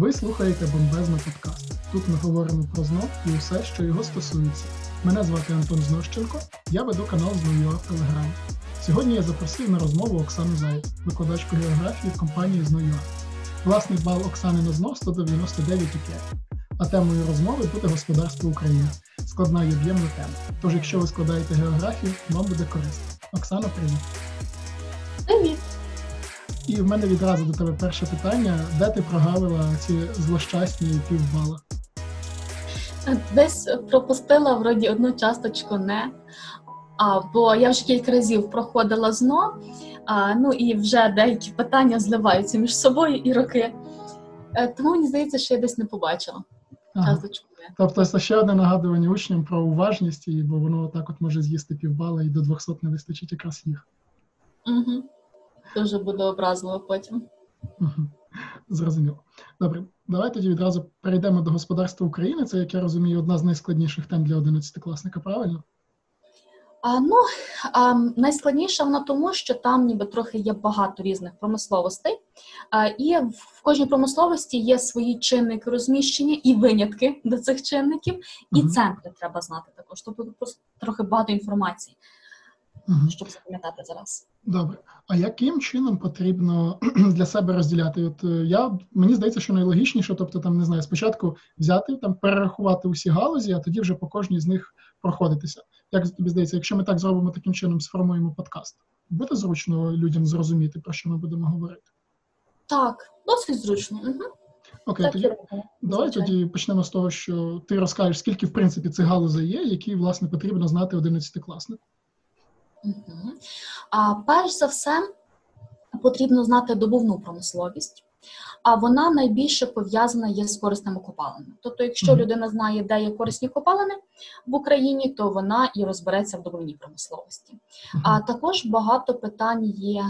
Ви слухаєте Бомбезно подкаст. Тут ми говоримо про ЗНО і усе, що його стосується. Мене звати Антон Знощенко, я веду канал «Зною в Телеграм. Сьогодні я запросив на розмову Оксану Заєць, викладачку географії в компанії «Зною». Власний бал Оксани на ЗНО 199,5. А темою розмови буде господарство України. Складна і об'ємна тема. Тож, якщо ви складаєте географію, вам буде корисно. Оксана, привіт. Привіт. І в мене відразу до тебе перше питання: де ти прогавила ці злощасні півбала? Десь пропустила вроді одну часточку не. А, бо я вже кілька разів проходила ЗНО, а, ну і вже деякі питання зливаються між собою і роки. Е, Тому мені здається, що я десь не побачила Ага. Тобто це ще одне нагадування учням про уважність, бо воно так от може з'їсти півбала і до 200 не вистачить якраз їх. Угу. Дуже буде образливо потім. Зрозуміло. Добре, давай тоді відразу перейдемо до господарства України. Це, як я розумію, одна з найскладніших тем для 11-класника, правильно? А, ну, а, найскладніше воно тому, що там ніби трохи є багато різних промисловостей, а, і в кожній промисловості є свої чинники розміщення і винятки до цих чинників, і Мгм. центри треба знати також. Тобто просто трохи багато інформації, Мгм. щоб запам'ятати зараз. Добре. А яким чином потрібно для себе розділяти? От е, я мені здається, що найлогічніше, тобто там не знаю, спочатку взяти там перерахувати усі галузі, а тоді вже по кожній з них проходитися. Як тобі здається, якщо ми так зробимо таким чином, сформуємо подкаст, буде зручно людям зрозуміти, про що ми будемо говорити? Так, досить зручно. Угу. Окей, Так, тоді я давай звичайно. тоді почнемо з того, що ти розкажеш, скільки в принципі цих галузей є, які власне потрібно знати 11-класнику. Мгм. А перш за все потрібно знати добувну промисловість, а вона найбільше пов'язана є з корисними копалинами. Тобто, якщо людина знає, де є корисні копалини в Україні, то вона і розбереться в добувній промисловості. А також багато питань є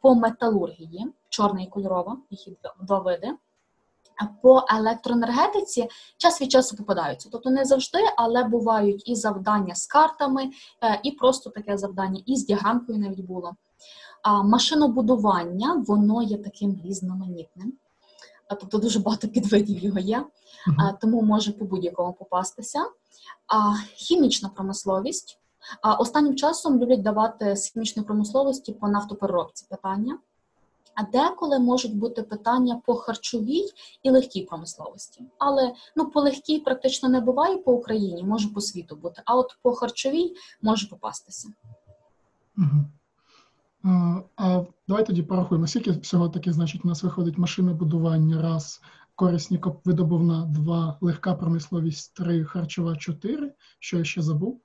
по металургії, чорна і кольорова, їх є два види. По електроенергетиці час від часу попадаються, тобто не завжди, але бувають і завдання з картами, е, і просто таке завдання, і з діаграмкою навіть було. А машинобудування воно є таким різноманітним, тобто дуже багато підвидів його є, тому може по будь-якому попастися. А хімічна промисловість. А останнім часом люблять давати з хімічної промисловості по нафтопереробці питання. А деколи можуть бути питання по харчовій і легкій промисловості. Але ну по легкій практично не буває по Україні, може по світу бути. А от по харчовій може попастися. Мгм. А, а давай тоді порахуємо, скільки всього таки, значить, у нас виходить машинобудування, раз, корисні видобувна, два, легка промисловість, три, харчова, чотири. Що я ще забув?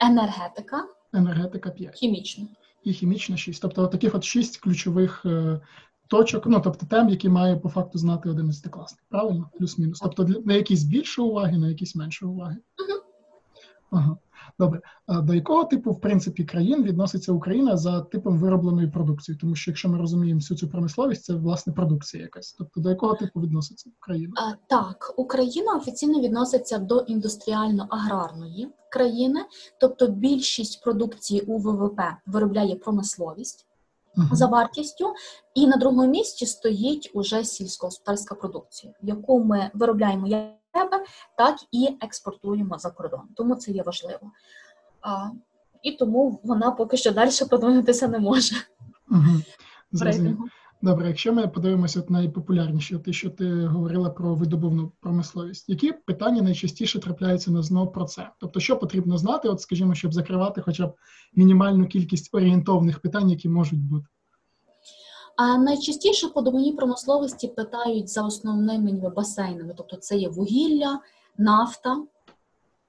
Енергетика, Енергетика 5 хімічна. І хімічна 6. Тобто от таких от шість ключових е, точок, ну тобто тем, які має по факту знати 11-класник. Правильно? Плюс-мінус. Тобто для- на якісь більше уваги, на якісь менше уваги. Ага. Добре. До якого типу, в принципі, країн відноситься Україна за типом виробленої продукції? Тому що якщо ми розуміємо всю цю промисловість, це власне продукція якась. Тобто до якого типу відноситься Україна? Так, Україна офіційно відноситься до індустріально-аграрної країни, тобто більшість продукції у ВВП виробляє промисловість Мгм. за вартістю, і на другому місці стоїть уже сільськогосподарська продукція, яку ми виробляємо себе, так і експортуємо за кордон. Тому це є важливо. А, і тому вона поки що далі продвинутися не може. Зрозуміло. Добре, якщо ми подивимося от найпопулярніші, те, що ти говорила про видобувну промисловість, які питання найчастіше трапляються на ЗНО про це? Тобто, що потрібно знати, от скажімо, щоб закривати хоча б мінімальну кількість орієнтовних питань, які можуть бути? А найчастіше по добувній промисловості питають за основними басейнами, тобто це є вугілля, нафта,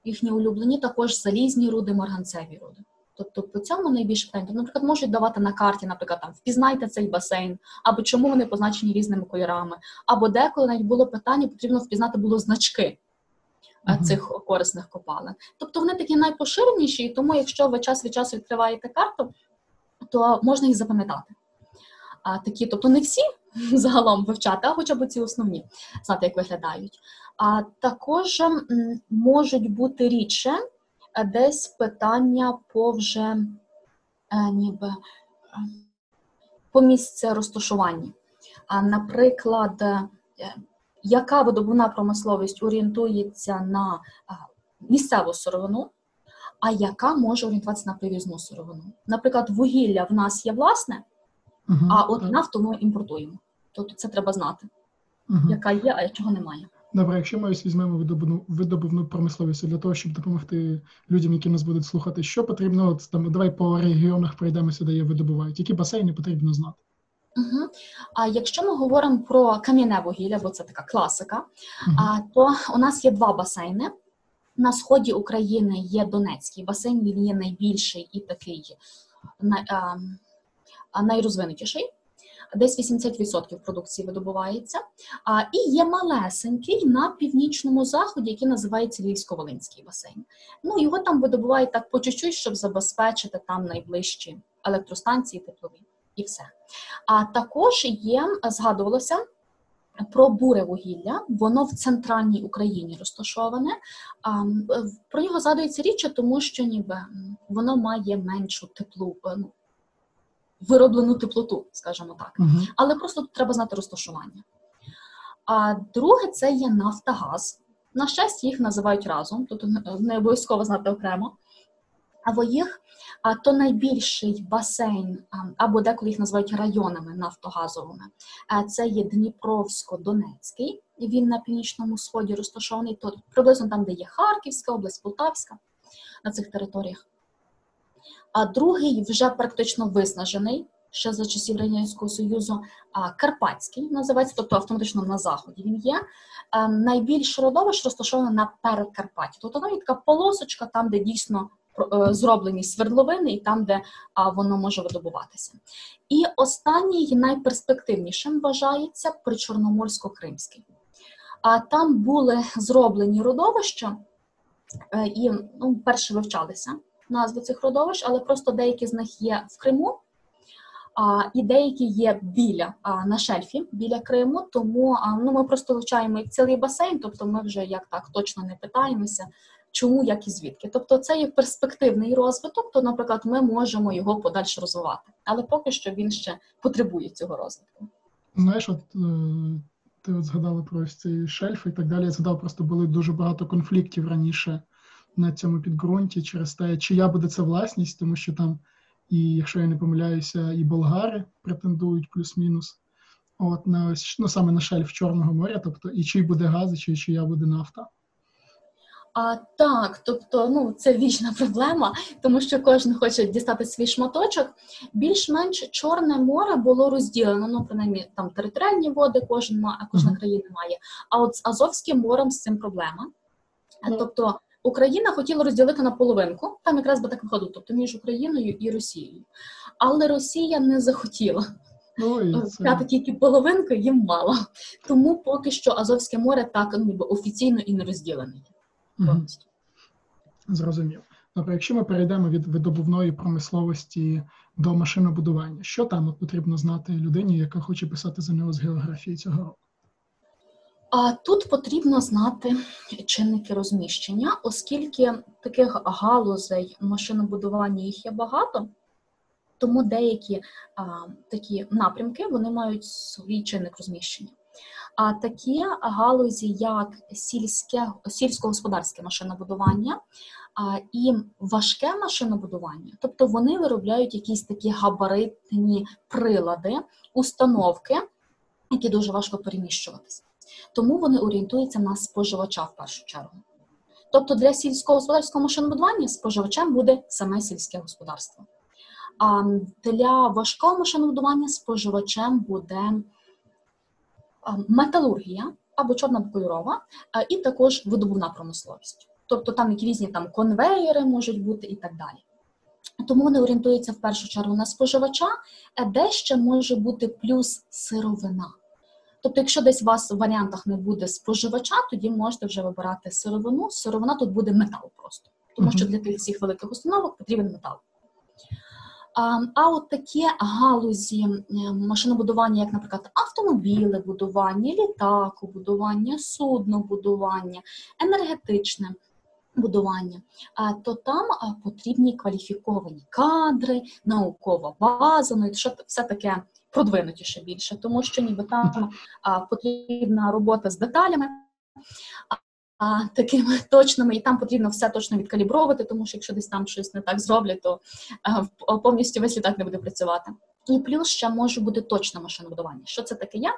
їхні улюблені, також залізні руди, марганцеві руди. Тобто по цьому найбільше питань. Тобто, наприклад, можуть давати на карті, наприклад, там впізнайте цей басейн, або чому вони позначені різними кольорами, або деколи навіть було питання, потрібно впізнати було значки Мгм. цих корисних копалин. Тобто вони такі найпоширеніші, і тому, якщо ви час від часу відкриваєте карту, то можна їх запам'ятати. А, такі, тобто не всі загалом вивчати, а хоча б ці основні, знати, як виглядають. А також м, можуть бути рідше е, десь питання по вже е, ніби е, по місце розташування. А, Наприклад, е, яка видобувна промисловість орієнтується на місцеву сировину, а яка може орієнтуватися на привізну сировину? Наприклад, вугілля в нас є власне, Мгм, а от нафту ми імпортуємо. Тобто це треба знати, Мгм. яка є, а чого немає. Добре, якщо ми ось візьмемо видобувну, видобувну промисловість для того, щоб допомогти людям, які нас будуть слухати, що потрібно, от, там, давай по регіонах пройдемося, де її видобувають, які басейни потрібно знати. Угу. А якщо ми говоримо про кам'яне вугілля, бо це така класика, Мгм. а, то у нас є два басейни. На сході України є Донецький басейн, він є найбільший і такий най, а, а, найрозвинутіший. Десь 80% продукції видобувається. А, і є малесенький на північному заході, який називається Львівсько-Волинський басейн. Ну його там видобувають так по чуть-чуть, щоб забезпечити там найближчі електростанції теплові і все. А також є, згадувалося про буре вугілля, воно в центральній Україні розташоване. Про нього згадується річ, тому що ніби воно має меншу теплу, е, ну, вироблену теплоту, скажімо так. Мгм. Але просто тут треба знати розташування. А друге це є Нафтогаз. На щастя, їх називають разом, тобто не- не обов'язково знати окремо. Або їх а, то найбільший басейн, або деколи їх називають районами нафтогазовими. Це є Дніпровсько-Донецький, він на північному сході розташований, то приблизно там, де є Харківська область, Полтавська, на цих територіях. А другий вже практично виснажений ще за часів Радянського Союзу, Карпатський називається, тобто автоматично на заході він є. Найбільш родовищ розташоване на Перекарпатті. Тобто там є така полосочка, там, де дійсно е, зроблені свердловини, і там, де воно може видобуватися. І останній найперспективнішим вважається причорноморсько-кримський. А там були зроблені родовища, е, і ну, перше вивчалися назви цих родовищ, але просто деякі з них є в Криму, а, і деякі є біля а, на шельфі біля Криму. Тому а, ну, ми просто вивчаємо як цілий басейн, тобто ми вже як так точно не питаємося, чому, як і звідки. Тобто, це є перспективний розвиток, то, наприклад, ми можемо його подальше розвивати, але поки що він ще потребує цього розвитку. Знаєш, от е, ти от згадала про ось цей шельф і так далі. Я згадав, просто були дуже багато конфліктів раніше на цьому підґрунті через те, чия буде це власність, тому що там, і якщо я не помиляюся, і болгари претендують плюс-мінус. От на ось ну саме на шельф Чорного моря, тобто і чий буде газ, і чи чия буде нафта. А так, тобто, ну це вічна проблема, тому що кожен хоче дістати свій шматочок. Більш-менш Чорне море було розділено. Ну, принаймні, там територіальні води кожен кожна Мгм. країна має. А от з Азовським морем з цим проблема. Ну. Тобто Україна хотіла розділити на половинку, там якраз би так виходило, тобто між Україною і Росією. Але Росія не захотіла Ну взяти тільки половинку, їм мало. Тому поки що Азовське море так ну, ніби офіційно і не розділене. Повністю. зрозумів. Добре, якщо ми перейдемо від видобувної промисловості до машинобудування, що там потрібно знати людині, яка хоче писати ЗНО з географії цього року? Тут потрібно знати чинники розміщення, оскільки таких галузей машинобудування їх є багато, тому деякі а, такі напрямки вони мають свій чинник розміщення. А такі галузі, як сільське сільськогосподарське машинобудування а, і важке машинобудування, тобто вони виробляють якісь такі габаритні прилади, установки, які дуже важко переміщуватися. Тому вони орієнтуються на споживача в першу чергу. Тобто для сільськогосподарського машинобудування споживачем буде саме сільське господарство. А для важкого машинобудування споживачем буде металургія або чорна кольорова, і також видобувна промисловість. Тобто там які різні там конвеєри можуть бути і так далі. Тому вони орієнтуються в першу чергу на споживача, де ще може бути плюс сировина. Тобто, якщо десь у вас в варіантах не буде споживача, тоді можете вже вибирати сировину. Сировина тут буде метал просто, тому що для тих всіх великих установок потрібен метал. А, от такі галузі машинобудування, як, наприклад, автомобілебудування, літакобудування, суднобудування, енергетичне будування, то там потрібні кваліфіковані кадри, наукова база, ну і що- все таке продвинутіше більше, тому що ніби там а, потрібна робота з деталями. А, такими точними, і там потрібно все точно відкалібровувати, тому що якщо десь там щось не так зроблять, то а, повністю весь літак не буде працювати. І плюс ще може бути точне машинобудування. Що це таке є?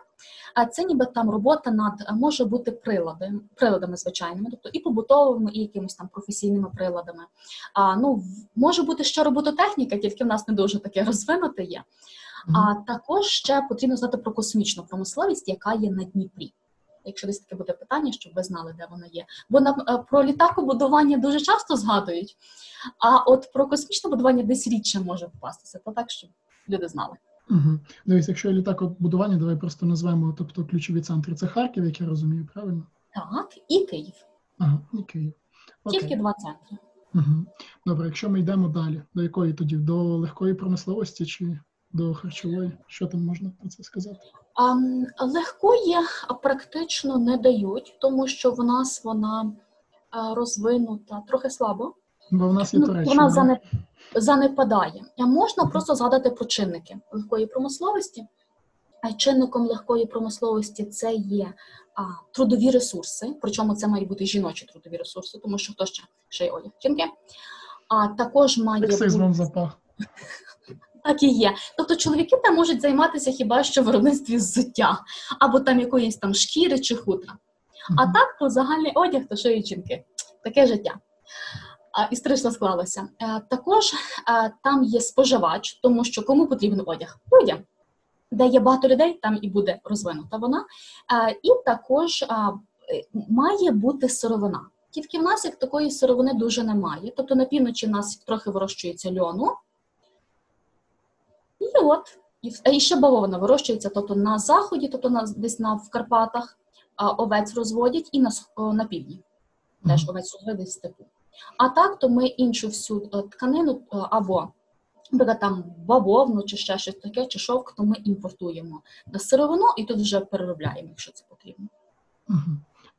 А це ніби там робота над може бути прилади, приладами звичайними, тобто і побутовими, і якимись там професійними приладами. А ну може бути ще робототехніка, тільки в нас не дуже таке розвинуте є. А також ще потрібно знати про космічну промисловість, яка є на Дніпрі. Якщо десь таке буде питання, щоб ви знали, де вона є. Бо на про літакобудування дуже часто згадують, а от про космічне будування десь рідше може попастися, то так щоб люди знали. Угу. Дивись, якщо літакобудування, давай просто назвемо тобто ключові центри. Це Харків, як я розумію, правильно? Так, і Київ. Ага, і Київ. Окей. Тільки два центри. Угу. Добре, якщо ми йдемо далі, до якої тоді? До легкої промисловості чи до харчової? Що там можна про це сказати? А, легкої практично не дають, тому що в нас вона розвинута трохи слабо. Бо в нас є ну, Туреччина. Вона занеп... занепадає. А можна просто згадати про чинники легкої промисловості. А чинником легкої промисловості це є а, трудові ресурси, причому це мають бути жіночі трудові ресурси, тому що хто ще ще й одяг жінки. А також має Сексизмом бути... запах. Так і є. Тобто чоловіки там можуть займатися хіба що виробництві взуття, або там якоїсь там шкіри чи хутра. Mm-hmm. А так, то загальний одяг, то шиють жінки. Таке життя. А, історично склалося. А, е, також а, е, там є споживач, тому що кому потрібен одяг? Людям. Де є багато людей, там і буде розвинута вона. А, е, і також має бути сировина. Тільки в нас як такої сировини дуже немає. Тобто на півночі в нас трохи вирощується льону. І от, і ще бавовна вирощується тобто на заході, тобто на, десь на в Карпатах овець розводять і на на півдні. Теж овець розводять в степу. А так, то ми іншу всю е, тканину е, або наприклад, там бавовну чи ще щось таке, чи шовк, то ми імпортуємо на сировину і тут вже переробляємо, якщо це потрібно.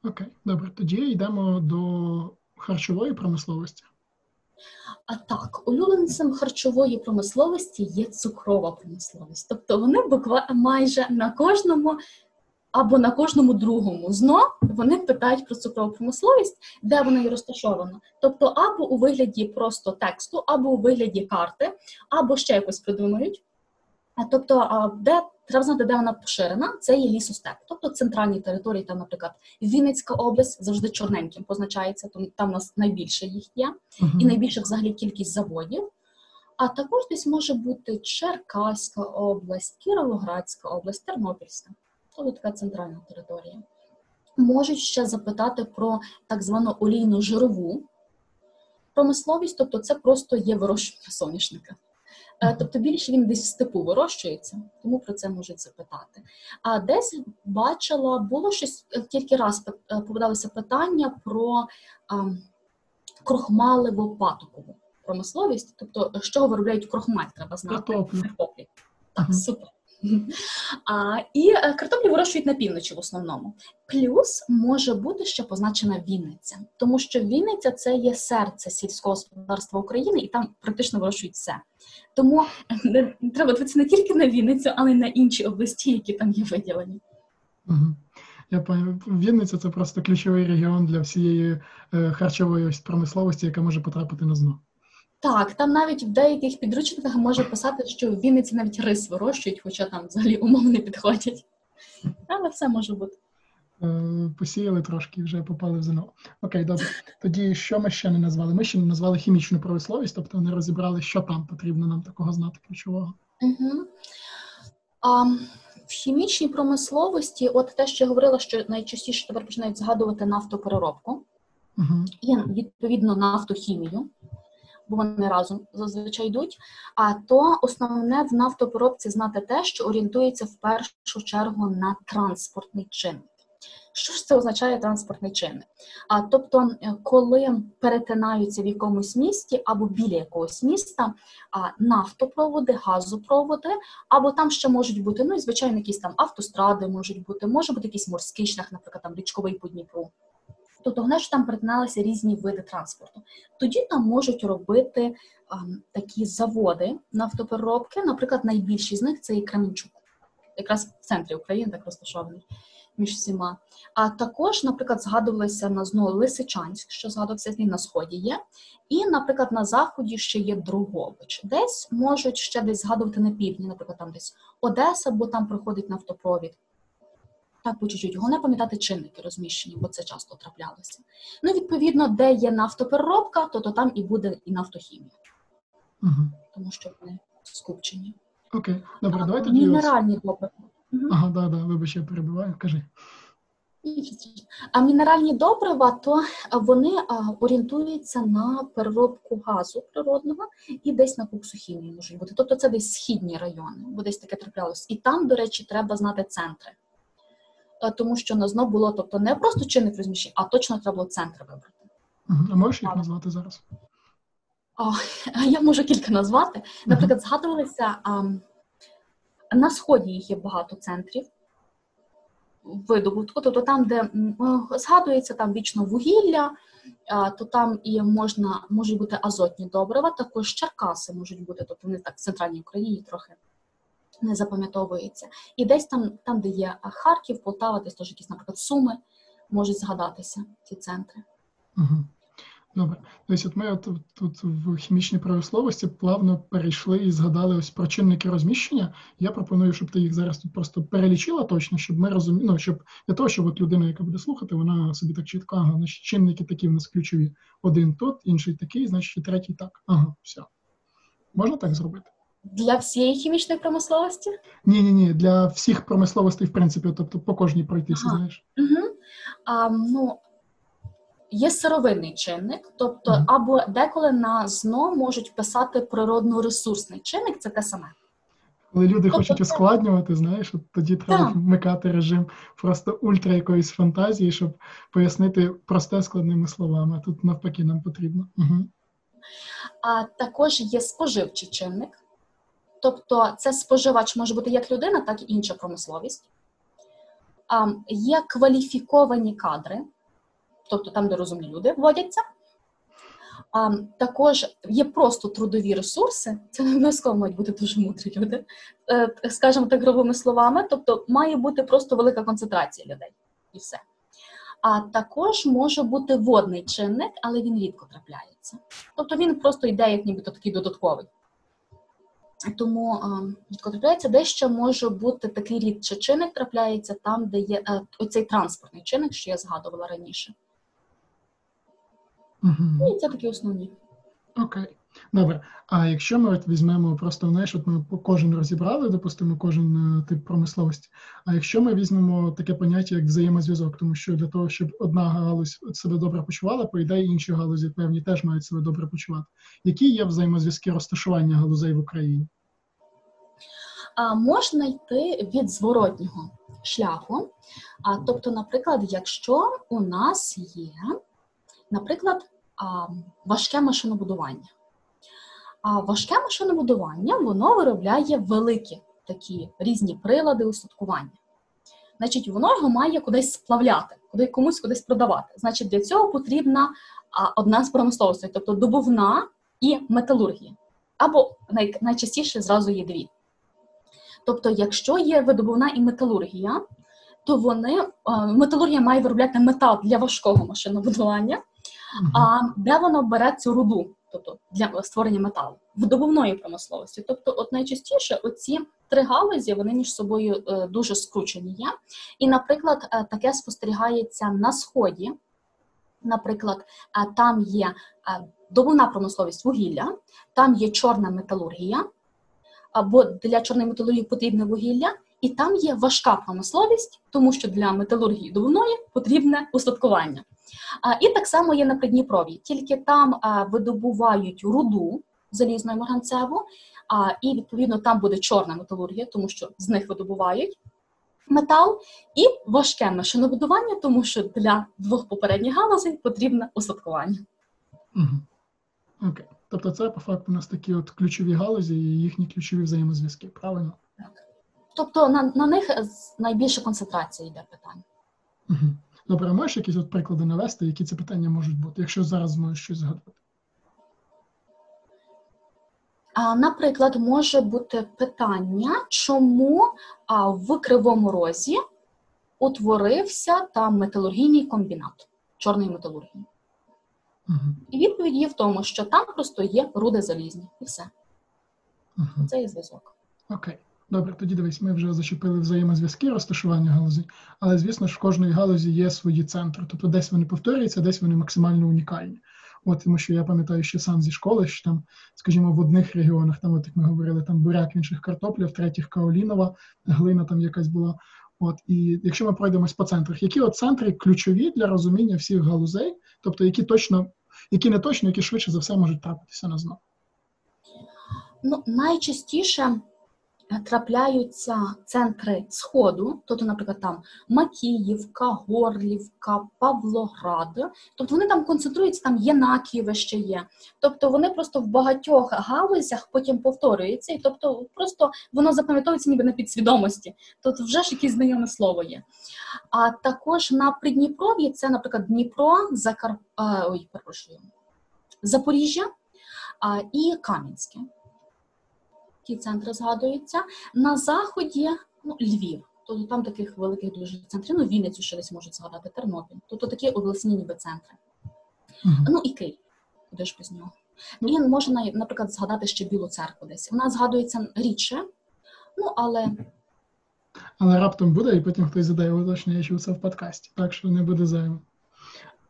Окей, добре. Тоді йдемо до харчової промисловості. А так, улюбленцем харчової промисловості є цукрова промисловість. Тобто вони буквально майже на кожному або на кожному другому зно вони питають про цукрову промисловість, де вона є розташована. Тобто, або у вигляді просто тексту, або у вигляді карти, або ще якось придумають. Тобто, де треба знати, де вона поширена, це є лісостеп. Тобто центральні території, там, наприклад, Вінницька область завжди чорненьким позначається, тому там у нас найбільше їх є, uh-huh. і найбільша взагалі кількість заводів. А також десь може бути Черкаська область, Кіровоградська область, Тернопільська. Тобто така центральна територія. Можуть ще запитати про так звану олійну жирову промисловість, тобто це просто є вирощування соняшника. Е, тобто більше він десь в степу вирощується, тому про це можуть запитати. А десь бачила, було щось е, тільки раз е, попадалося питання про а, крохмаливо патокову промисловість, тобто з чого виробляють крохмаль, треба знати. Картоплі. Так, супер. А, І е, картоплю вирощують на півночі в основному. Плюс може бути ще позначена Вінниця, тому що Вінниця це є серце сільського господарства України, і там практично вирощують все. Тому е, не, треба дивитися не тільки на Вінницю, але й на інші області, які там є виділені. Я пам'ятаю, Вінниця це просто ключовий регіон для всієї е, харчової промисловості, яка може потрапити на зно. Так, там навіть в деяких підручниках може писати, що в Вінниці навіть рис вирощують, хоча там взагалі умови не підходять. Але все може бути. Е, посіяли трошки, вже попали в ЗНО. Окей, добре. Тоді що ми ще не назвали? Ми ще не назвали хімічну промисловість, тобто не розібрали, що там потрібно нам такого знати ключового. Угу. А, В хімічній промисловості, от те, що я говорила, що найчастіше тепер починають згадувати нафтопереробку, угу. і відповідно нафтохімію бо вони разом зазвичай йдуть. А то основне в нафтопереробці знати те, що орієнтується в першу чергу на транспортний чинник. Що ж це означає транспортний чинник? А тобто, коли перетинаються в якомусь місті або біля якогось міста а, нафтопроводи, газопроводи, або там ще можуть бути ну і звичайно якісь там автостради, можуть бути, може бути якийсь морський шлях, наприклад, там річковий по Дніпру. Тобто головне, що там перетиналися різні види транспорту. Тоді там можуть робити а, такі заводи нафтопереробки. Наприклад, найбільші з них це і Кременчук. якраз в центрі України, так розташований між всіма. А також, наприклад, згадувалися на знову Лисичанськ, що згадувався на сході є. І, наприклад, на заході ще є Другович. Десь можуть ще десь згадувати на півдні, наприклад, там десь Одеса, бо там проходить нафтопровід. Так, по чуть-чуть. Головне пам'ятати чинники розміщені, бо це часто траплялося. Ну, відповідно, де є нафтопереробка, то, то там і буде і нафтохімія, Угу. тому що вони скупчені. Окей, добре, давай тоді. ось- Мінеральні добрива. Мгм. Ага, да, да, вибач, я перебиваю. Кажи. А мінеральні добрива, то вони а, орієнтуються на переробку газу природного і десь на коксохімію можуть бути. Тобто це десь східні райони, бо десь таке траплялось. І там, до речі, треба знати центри. Е, Тому що на знов було, тобто не просто чинник розміщення, а точно треба було центр вибрати. Угу. А можеш їх назвати зараз? А Я можу кілька назвати. Наприклад, згадувалися а, на сході їх є багато центрів видобутку, тобто там, де е, згадується там вічно вугілля, то там і можна можуть бути азотні добрива, також Черкаси можуть бути, тобто вони так в центральній Україні трохи не запам'ятовується. І десь там, там, де є Харків, Полтава, десь теж якісь, наприклад, Суми, можуть згадатися ці центри. Угу. Добре. Тобто, от ми от, тут в хімічній промисловості плавно перейшли і згадали ось про чинники розміщення. Я пропоную, щоб ти їх зараз тут просто перелічила точно, щоб ми розуміли, ну, щоб для того, щоб от людина, яка буде слухати, вона собі так чітко, ага, значить, чинники такі в нас ключові. Один тут, інший такий, значить, і третій так. Ага, все. Можна так зробити? Для всієї хімічної промисловості Ні, ні, ні, для всіх промисловостей, в принципі, тобто по кожній пройтися, Ага. знаєш. Угу. А, ну, є сировинний чинник, тобто Мгм. або деколи на ЗНО можуть писати природно-ресурсний чинник, це те саме. Коли люди Тобто хочуть ускладнювати, знаєш, от тоді треба Так. вмикати режим просто ультра якоїсь фантазії, щоб пояснити просте складними словами. Тут навпаки нам потрібно. Угу. А також є споживчий чинник, тобто це споживач може бути як людина, так і інша промисловість. Є кваліфіковані кадри, тобто там, де розумні люди вводяться. Також є просто трудові ресурси, це не обов'язково мають бути дуже мудрі люди, е, скажімо так, грубими словами. Тобто має бути просто велика концентрація людей і все. А також може бути водний чинник, але він рідко трапляється. Тобто він просто йде як нібито такий додатковий. Тому рідко трапляється, дещо може бути такий рідчий чинник, трапляється там, де є е, оцей транспортний чинник, що я згадувала раніше. Угу. І це такі основні. Окей. Добре. А якщо ми от візьмемо просто, знаєш, от ми кожен розібрали, допустимо, кожен е, тип промисловості. А якщо ми візьмемо таке поняття, як взаємозв'язок, тому що для того, щоб одна галузь себе добре почувала, по ідеї інші галузі певні теж мають себе добре почувати. Які є взаємозв'язки розташування галузей в Україні? А можна йти від зворотнього шляху. А, тобто, наприклад, якщо у нас є, наприклад, важке машинобудування. А важке машинобудування воно виробляє великі такі різні прилади устаткування. Значить, воно його має кудись сплавляти, куди комусь кудись продавати. Значить, для цього потрібна одна з промисловостей, тобто добувна і металургія. Або най, найчастіше зразу є дві. Тобто, якщо є видобувна і металургія, то вони е, металургія має виробляти метал для важкого машинобудування. А де воно бере цю руду, тобто для створення металу видобувної промисловості. Тобто, от найчастіше оці три галузі вони між собою е, дуже скручені є. І, наприклад, е, таке спостерігається на сході. Наприклад, е, там є добувна промисловість вугілля, там є чорна металургія, або для чорної металургії потрібне вугілля, і там є важка промисловість, тому що для металургії добувної потрібне устаткування. І так само є на Придніпров'ї, тільки там видобувають руду залізну і марганцеву, і відповідно там буде чорна металургія, тому що з них видобувають метал, і важке машинобудування, тому що для двох попередніх галузей потрібне устаткування. Мгм. Окей. Тобто це по факту у нас такі от ключові галузі і їхні ключові взаємозв'язки, правильно? Тобто на, на них е, найбільша концентрація йде питань. Угу. Добре, можеш якісь от приклади навести, які ці питання можуть бути, якщо зараз зможеш щось згадати? А, Наприклад, може бути питання, чому в Кривому Розі утворився там металургійний комбінат чорної металургії. Угу. І відповідь є в тому, що там просто є руди залізні, і все. Угу. Це є зв'язок. Окей. Добре, тоді дивись, ми вже зачепили взаємозв'язки розташування галузей, але звісно ж в кожної галузі є свої центри. Тобто десь вони повторюються, десь вони максимально унікальні. От тому що я пам'ятаю ще сам зі школи, що там, скажімо, в одних регіонах, там, от як ми говорили, там буряк, інших картопля, в третіх каолінова, глина там якась була. От і якщо ми пройдемось по центрах, які от центри ключові для розуміння всіх галузей, тобто які точно, які не точно, які швидше за все можуть трапитися на знов? Ну, найчастіше трапляються центри Сходу, тобто, наприклад, там Макіївка, Горлівка, Павлоград. Тобто вони там концентруються, там Єнакієве ще є. Тобто вони просто в багатьох галузях потім повторюються, і тобто просто воно запам'ятовується ніби на підсвідомості. Тобто вже ж якесь знайоме слово є. А також на Придніпров'ї це, наприклад, Дніпро, Закар... Ой, перепрошую, Запоріжжя і Кам'янське ті центри згадуються. На заході ну, Львів. Тобто там таких великих дуже центрів, ну Вінницю ще десь можуть згадати, Тернопіль. Тобто такі обласні ніби центри. Угу. Ну і Київ, куди ж без нього. І можна, наприклад, згадати ще Білу церкву десь. Вона згадується рідше, ну але. Але раптом буде, і потім хтось задає уточнення, що це в подкасті, так що не буде зайвим.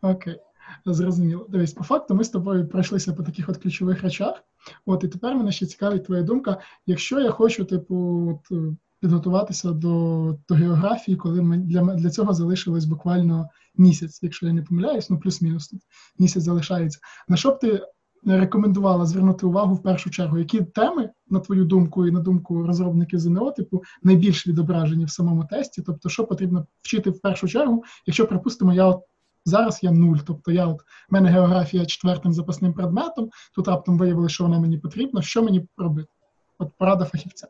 Окей. Зрозуміло. Дивись, по факту ми з тобою пройшлися по таких от ключових речах. От і тепер мене ще цікавить твоя думка. Якщо я хочу, типу, от, підготуватися до до географії, коли ми, для для цього залишилось буквально місяць, якщо я не помиляюсь, ну плюс-мінус тут місяць залишається. На що б ти рекомендувала звернути увагу в першу чергу? Які теми, на твою думку, і на думку розробників ЗНО, типу, найбільш відображені в самому тесті? Тобто, що потрібно вчити в першу чергу, якщо, припустимо, я от Зараз я нуль. Тобто я от в мене географія четвертим запасним предметом. Тут раптом виявили, що вона мені потрібна. Що мені робити? От порада фахівця.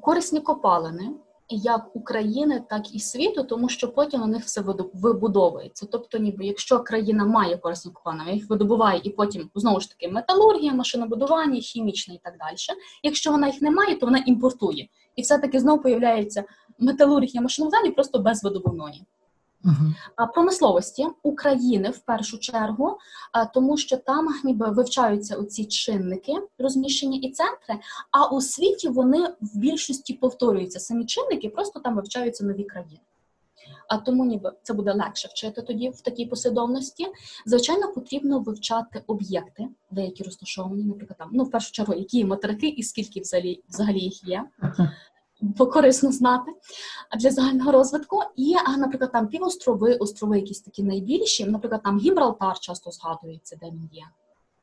Корисні копалини, як України, так і світу, тому що потім у них все вибудовується. Тобто, ніби якщо країна має корисні копалини, їх видобуває, і потім знову ж таки металургія, машинобудування, хімічне і так далі. Якщо вона їх не має, то вона імпортує. І все-таки знову появляється металургія машинобудування просто без видобувної. Uh-huh. Промисловості України в першу чергу, тому що там ніби вивчаються оці чинники розміщення і центри, а у світі вони в більшості повторюються самі чинники, просто там вивчаються нові країни. А тому ніби це буде легше вчити тоді в такій послідовності. Звичайно, потрібно вивчати об'єкти, деякі розташовані, наприклад, там ну в першу чергу, які материки і скільки взагалі взагалі їх є. Корисно знати для загального розвитку. І, наприклад, там півострови, острови якісь такі найбільші, наприклад, там Гібралтар часто згадується, де він є.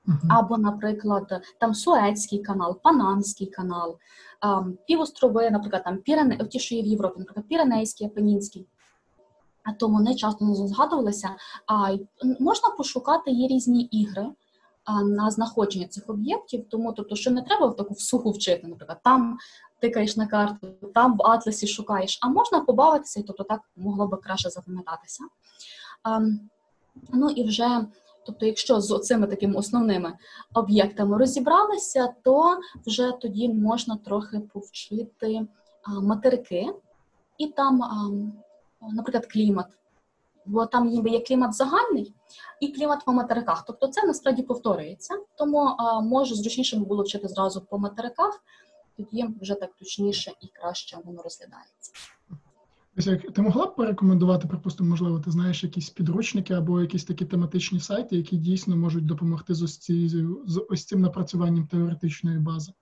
Uh-huh. Або, наприклад, там Суецький канал, Панамський канал, ем, півострови, наприклад, там Пірене, ті, що є в Європі, наприклад, Піренейський, Апенінський. А то вони часто не згадувалися. А можна пошукати є різні ігри а, на знаходження цих об'єктів, тому тобто, що не треба в таку всуху вчити, наприклад, там тикаєш на карту, там в атласі шукаєш, а можна побавитися, і тобто так могло би краще запам'ятатися. Ем, ну і вже, тобто, якщо з цими такими основними об'єктами розібралися, то вже тоді можна трохи повчити а, материки і там, а, наприклад, клімат. Бо там ніби є клімат загальний і клімат по материках. Тобто це насправді повторюється. Тому а, може зручніше було вчити зразу по материках, тоді вже так точніше і краще воно розглядається. Ти могла б порекомендувати, припустимо, можливо, ти знаєш якісь підручники або якісь такі тематичні сайти, які дійсно можуть допомогти з ось, ці, з ось цим напрацюванням теоретичної бази?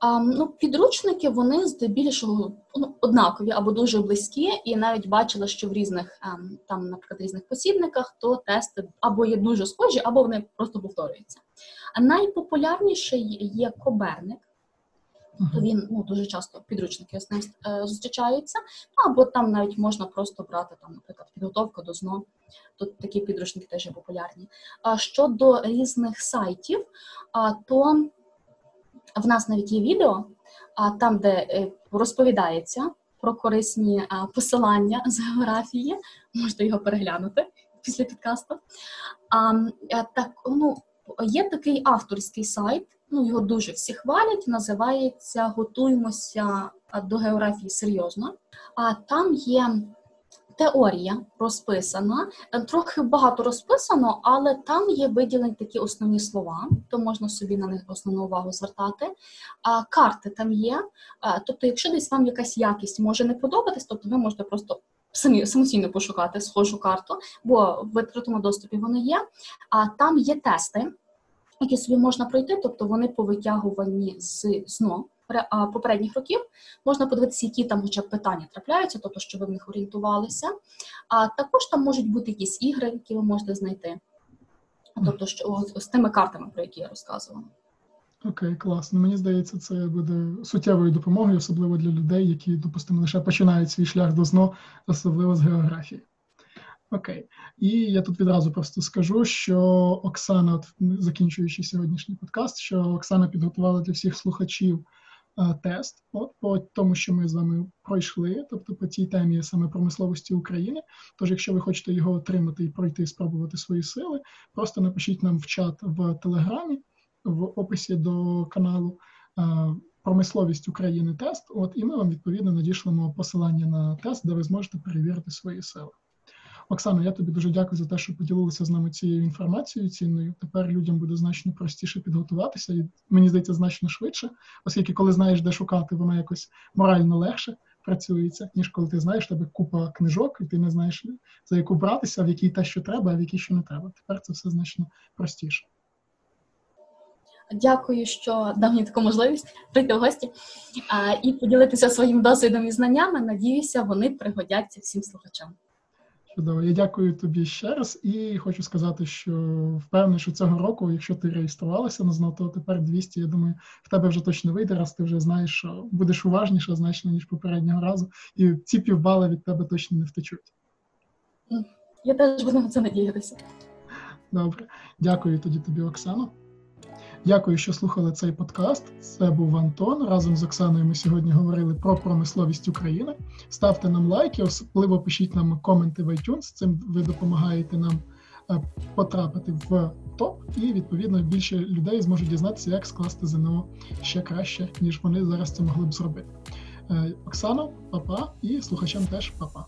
А, ну, Підручники вони здебільшого ну, однакові або дуже близькі, і навіть бачила, що в різних ем, там, наприклад, різних посібниках то тести або є дуже схожі, або вони просто повторюються. А найпопулярніший є Коберник. То він ну дуже часто підручники з ним е, зустрічаються, або там навіть можна просто брати там, наприклад, підготовка до ЗНО. Тут такі підручники теж є популярні. А щодо різних сайтів, а, то в нас навіть є відео, а там, де е, розповідається про корисні посилання з географії, можете його переглянути після підкасту. А, так, ну, Є такий авторський сайт, ну його дуже всі хвалять. Називається Готуємося до географії серйозно. А там є теорія розписана, е, трохи багато розписано, але там є виділені такі основні слова, то можна собі на них основну увагу звертати. А карти там є. Тобто, якщо десь вам якась якість може не подобатись, тобто ви можете просто самі самостійно пошукати схожу карту, бо в відкритому доступі вони є. А там є тести, які собі можна пройти, тобто вони повитягувані з ЗНО попередніх років. Можна подивитися, які там хоча б питання трапляються, тобто, щоб ви в них орієнтувалися. А також там можуть бути якісь ігри, які ви можете знайти. Тобто, що з тими картами, про які я розказувала. Окей, класно. Мені здається, це буде суттєвою допомогою, особливо для людей, які, допустимо, лише починають свій шлях до ЗНО, особливо з географії. Окей, і я тут відразу просто скажу, що Оксана, от, закінчуючи сьогоднішній подкаст, що Оксана підготувала для всіх слухачів е, тест, от по тому, що ми з вами пройшли, тобто по цій темі саме промисловості України. Тож, якщо ви хочете його отримати і пройти, спробувати свої сили, просто напишіть нам в чат в Телеграмі в описі до каналу. Е, промисловість України тест, от і ми вам відповідно надішлемо посилання на тест, де ви зможете перевірити свої сили. Оксано, я тобі дуже дякую за те, що поділилися з нами цією інформацією цінною. Тепер людям буде значно простіше підготуватися, і мені здається, значно швидше, оскільки, коли знаєш, де шукати, воно якось морально легше працюється, ніж коли ти знаєш тебе купа книжок, і ти не знаєш за яку братися, в якій те, що треба, а в якій що не треба. Тепер це все значно простіше. Дякую, що дав мені таку можливість прийти в гості а, і поділитися своїм досвідом і знаннями. Надіюся, вони пригодяться всім слухачам. Чудово, я дякую тобі ще раз і хочу сказати, що впевнений, що цього року, якщо ти реєструвалася на ЗНО, то тепер 200, я думаю, в тебе вже точно вийде, раз ти вже знаєш, що будеш уважніше значно, ніж попереднього разу, і ці півбали від тебе точно не втечуть. Я теж буду на це надіятися. Добре, дякую тоді тобі, Оксано. Дякую, що слухали цей подкаст. Це був Антон. Разом з Оксаною ми сьогодні говорили про промисловість України. Ставте нам лайки, особливо пишіть нам коменти в iTunes. Цим ви допомагаєте нам е, потрапити в топ, і відповідно більше людей зможуть дізнатися, як скласти ЗНО ще краще, ніж вони зараз це могли б зробити. Е, Оксано, папа, і слухачам теж папа.